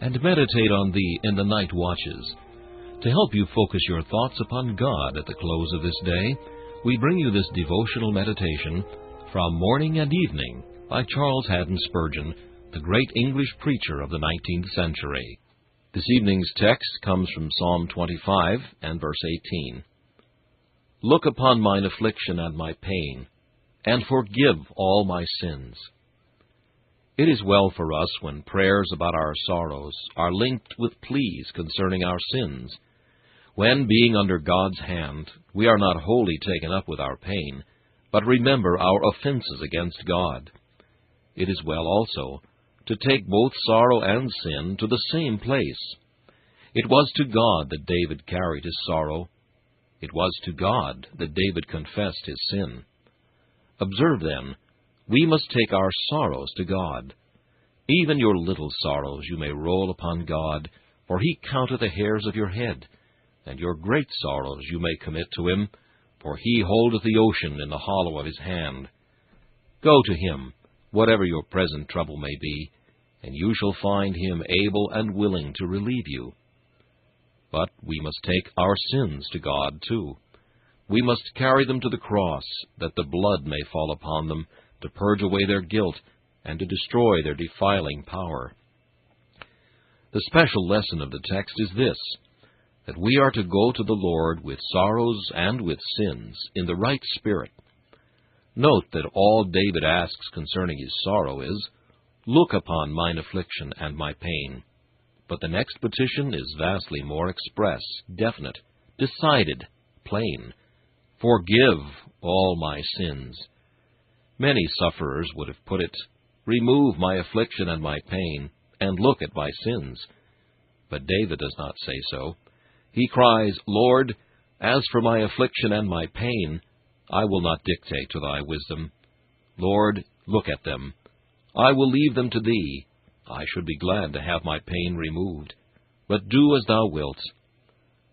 and meditate on thee in the night watches. To help you focus your thoughts upon God at the close of this day, we bring you this devotional meditation from Morning and Evening by Charles Haddon Spurgeon, the great English preacher of the 19th century. This evening's text comes from Psalm 25 and verse 18. Look upon mine affliction and my pain, and forgive all my sins it is well for us when prayers about our sorrows are linked with pleas concerning our sins. When, being under God's hand, we are not wholly taken up with our pain, but remember our offenses against God. It is well also to take both sorrow and sin to the same place. It was to God that David carried his sorrow. It was to God that David confessed his sin. Observe, then, we must take our sorrows to God. Even your little sorrows you may roll upon God, for he counteth the hairs of your head. And your great sorrows you may commit to him, for he holdeth the ocean in the hollow of his hand. Go to him, whatever your present trouble may be, and you shall find him able and willing to relieve you. But we must take our sins to God, too. We must carry them to the cross, that the blood may fall upon them, to purge away their guilt, and to destroy their defiling power. The special lesson of the text is this that we are to go to the Lord with sorrows and with sins in the right spirit. Note that all David asks concerning his sorrow is, Look upon mine affliction and my pain. But the next petition is vastly more express, definite, decided, plain. Forgive all my sins. Many sufferers would have put it, Remove my affliction and my pain, and look at my sins. But David does not say so. He cries, Lord, as for my affliction and my pain, I will not dictate to thy wisdom. Lord, look at them. I will leave them to thee. I should be glad to have my pain removed. But do as thou wilt.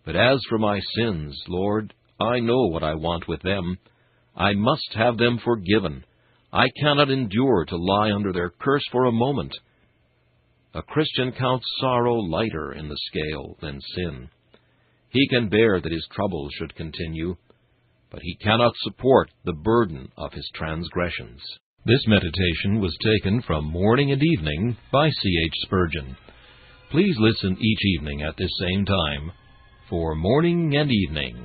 But as for my sins, Lord, I know what I want with them. I must have them forgiven. I cannot endure to lie under their curse for a moment. A Christian counts sorrow lighter in the scale than sin. He can bear that his troubles should continue, but he cannot support the burden of his transgressions. This meditation was taken from Morning and Evening by C. H. Spurgeon. Please listen each evening at this same time for Morning and Evening.